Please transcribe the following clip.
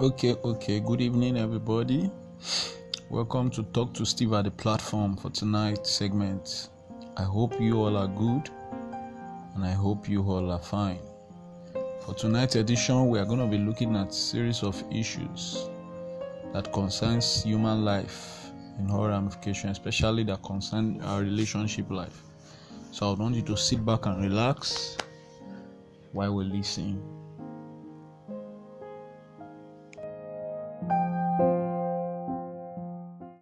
Okay, okay. Good evening, everybody. Welcome to Talk to Steve at the platform for tonight's segment. I hope you all are good and I hope you all are fine. For tonight's edition, we are going to be looking at series of issues that concerns human life in all ramifications, especially that concern our relationship life. So I want you to sit back and relax while we listen.